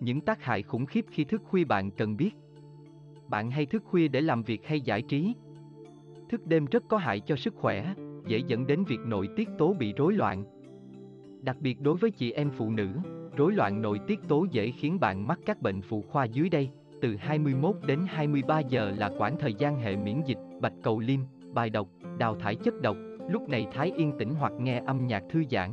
những tác hại khủng khiếp khi thức khuya bạn cần biết. Bạn hay thức khuya để làm việc hay giải trí? Thức đêm rất có hại cho sức khỏe, dễ dẫn đến việc nội tiết tố bị rối loạn. Đặc biệt đối với chị em phụ nữ, rối loạn nội tiết tố dễ khiến bạn mắc các bệnh phụ khoa dưới đây. Từ 21 đến 23 giờ là khoảng thời gian hệ miễn dịch, bạch cầu liêm, bài độc, đào thải chất độc, lúc này thái yên tĩnh hoặc nghe âm nhạc thư giãn.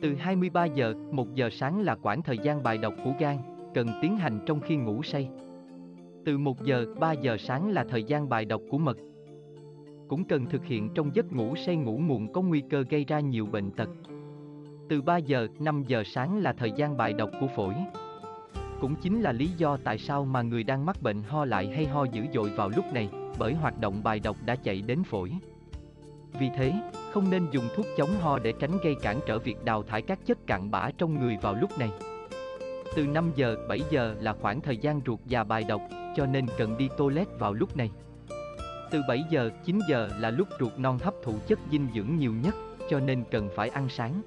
Từ 23 giờ, 1 giờ sáng là khoảng thời gian bài độc của gan, cần tiến hành trong khi ngủ say. Từ 1 giờ, 3 giờ sáng là thời gian bài độc của mật. Cũng cần thực hiện trong giấc ngủ say ngủ muộn có nguy cơ gây ra nhiều bệnh tật. Từ 3 giờ, 5 giờ sáng là thời gian bài độc của phổi. Cũng chính là lý do tại sao mà người đang mắc bệnh ho lại hay ho dữ dội vào lúc này, bởi hoạt động bài độc đã chạy đến phổi. Vì thế, không nên dùng thuốc chống ho để tránh gây cản trở việc đào thải các chất cặn bã trong người vào lúc này. Từ 5 giờ, 7 giờ là khoảng thời gian ruột già bài độc, cho nên cần đi toilet vào lúc này. Từ 7 giờ, 9 giờ là lúc ruột non hấp thụ chất dinh dưỡng nhiều nhất, cho nên cần phải ăn sáng.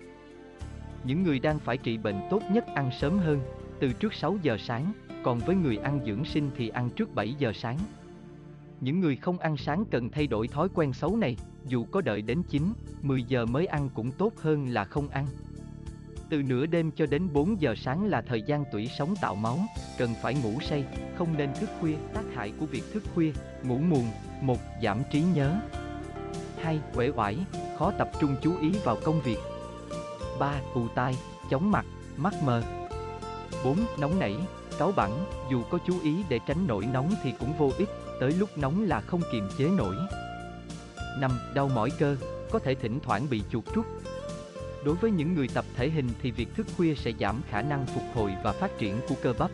Những người đang phải trị bệnh tốt nhất ăn sớm hơn, từ trước 6 giờ sáng, còn với người ăn dưỡng sinh thì ăn trước 7 giờ sáng. Những người không ăn sáng cần thay đổi thói quen xấu này, dù có đợi đến 9, 10 giờ mới ăn cũng tốt hơn là không ăn. Từ nửa đêm cho đến 4 giờ sáng là thời gian tủy sống tạo máu, cần phải ngủ say, không nên thức khuya. Tác hại của việc thức khuya, ngủ muộn, một Giảm trí nhớ 2. Uể oải, khó tập trung chú ý vào công việc 3. Ù tai, chóng mặt, mắt mờ 4. Nóng nảy, cáu bẳn, dù có chú ý để tránh nổi nóng thì cũng vô ích, tới lúc nóng là không kiềm chế nổi 5. Đau mỏi cơ, có thể thỉnh thoảng bị chuột rút. Đối với những người tập thể hình thì việc thức khuya sẽ giảm khả năng phục hồi và phát triển của cơ bắp.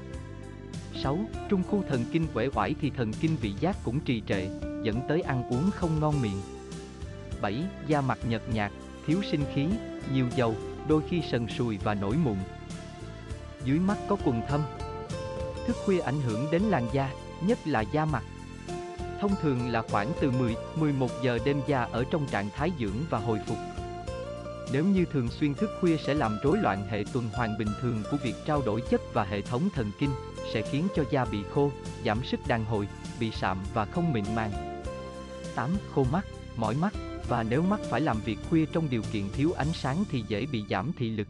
6. Trung khu thần kinh quể oải thì thần kinh vị giác cũng trì trệ, dẫn tới ăn uống không ngon miệng. 7. Da mặt nhợt nhạt, thiếu sinh khí, nhiều dầu, đôi khi sần sùi và nổi mụn. Dưới mắt có quần thâm. Thức khuya ảnh hưởng đến làn da, nhất là da mặt. Thông thường là khoảng từ 10, 11 giờ đêm da ở trong trạng thái dưỡng và hồi phục. Nếu như thường xuyên thức khuya sẽ làm rối loạn hệ tuần hoàn bình thường của việc trao đổi chất và hệ thống thần kinh, sẽ khiến cho da bị khô, giảm sức đàn hồi, bị sạm và không mịn màng. 8. Khô mắt, mỏi mắt, và nếu mắt phải làm việc khuya trong điều kiện thiếu ánh sáng thì dễ bị giảm thị lực.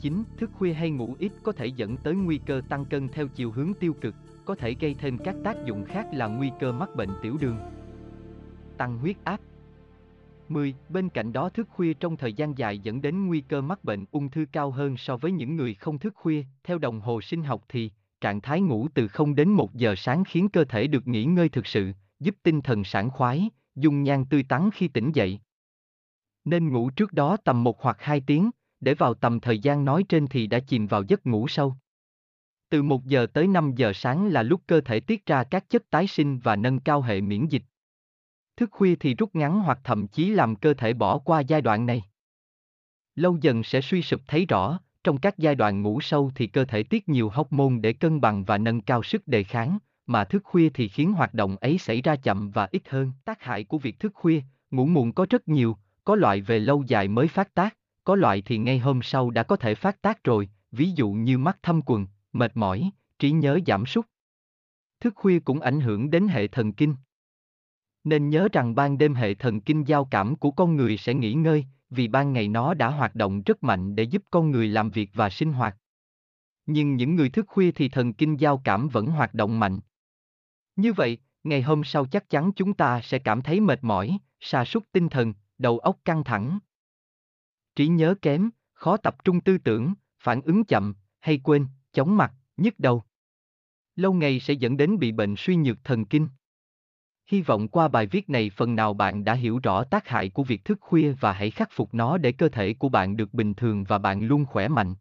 9. Thức khuya hay ngủ ít có thể dẫn tới nguy cơ tăng cân theo chiều hướng tiêu cực, có thể gây thêm các tác dụng khác là nguy cơ mắc bệnh tiểu đường. Tăng huyết áp 10. Bên cạnh đó thức khuya trong thời gian dài dẫn đến nguy cơ mắc bệnh ung thư cao hơn so với những người không thức khuya. Theo đồng hồ sinh học thì, trạng thái ngủ từ 0 đến 1 giờ sáng khiến cơ thể được nghỉ ngơi thực sự, giúp tinh thần sảng khoái, dung nhan tươi tắn khi tỉnh dậy. Nên ngủ trước đó tầm 1 hoặc 2 tiếng, để vào tầm thời gian nói trên thì đã chìm vào giấc ngủ sâu. Từ 1 giờ tới 5 giờ sáng là lúc cơ thể tiết ra các chất tái sinh và nâng cao hệ miễn dịch. Thức khuya thì rút ngắn hoặc thậm chí làm cơ thể bỏ qua giai đoạn này. Lâu dần sẽ suy sụp thấy rõ, trong các giai đoạn ngủ sâu thì cơ thể tiết nhiều hormone để cân bằng và nâng cao sức đề kháng, mà thức khuya thì khiến hoạt động ấy xảy ra chậm và ít hơn. Tác hại của việc thức khuya, ngủ muộn có rất nhiều, có loại về lâu dài mới phát tác, có loại thì ngay hôm sau đã có thể phát tác rồi, ví dụ như mắt thâm quần, mệt mỏi, trí nhớ giảm sút. Thức khuya cũng ảnh hưởng đến hệ thần kinh. Nên nhớ rằng ban đêm hệ thần kinh giao cảm của con người sẽ nghỉ ngơi, vì ban ngày nó đã hoạt động rất mạnh để giúp con người làm việc và sinh hoạt. Nhưng những người thức khuya thì thần kinh giao cảm vẫn hoạt động mạnh. Như vậy, ngày hôm sau chắc chắn chúng ta sẽ cảm thấy mệt mỏi, sa sút tinh thần, đầu óc căng thẳng. Trí nhớ kém, khó tập trung tư tưởng, phản ứng chậm, hay quên, chóng mặt, nhức đầu. Lâu ngày sẽ dẫn đến bị bệnh suy nhược thần kinh. Hy vọng qua bài viết này phần nào bạn đã hiểu rõ tác hại của việc thức khuya và hãy khắc phục nó để cơ thể của bạn được bình thường và bạn luôn khỏe mạnh.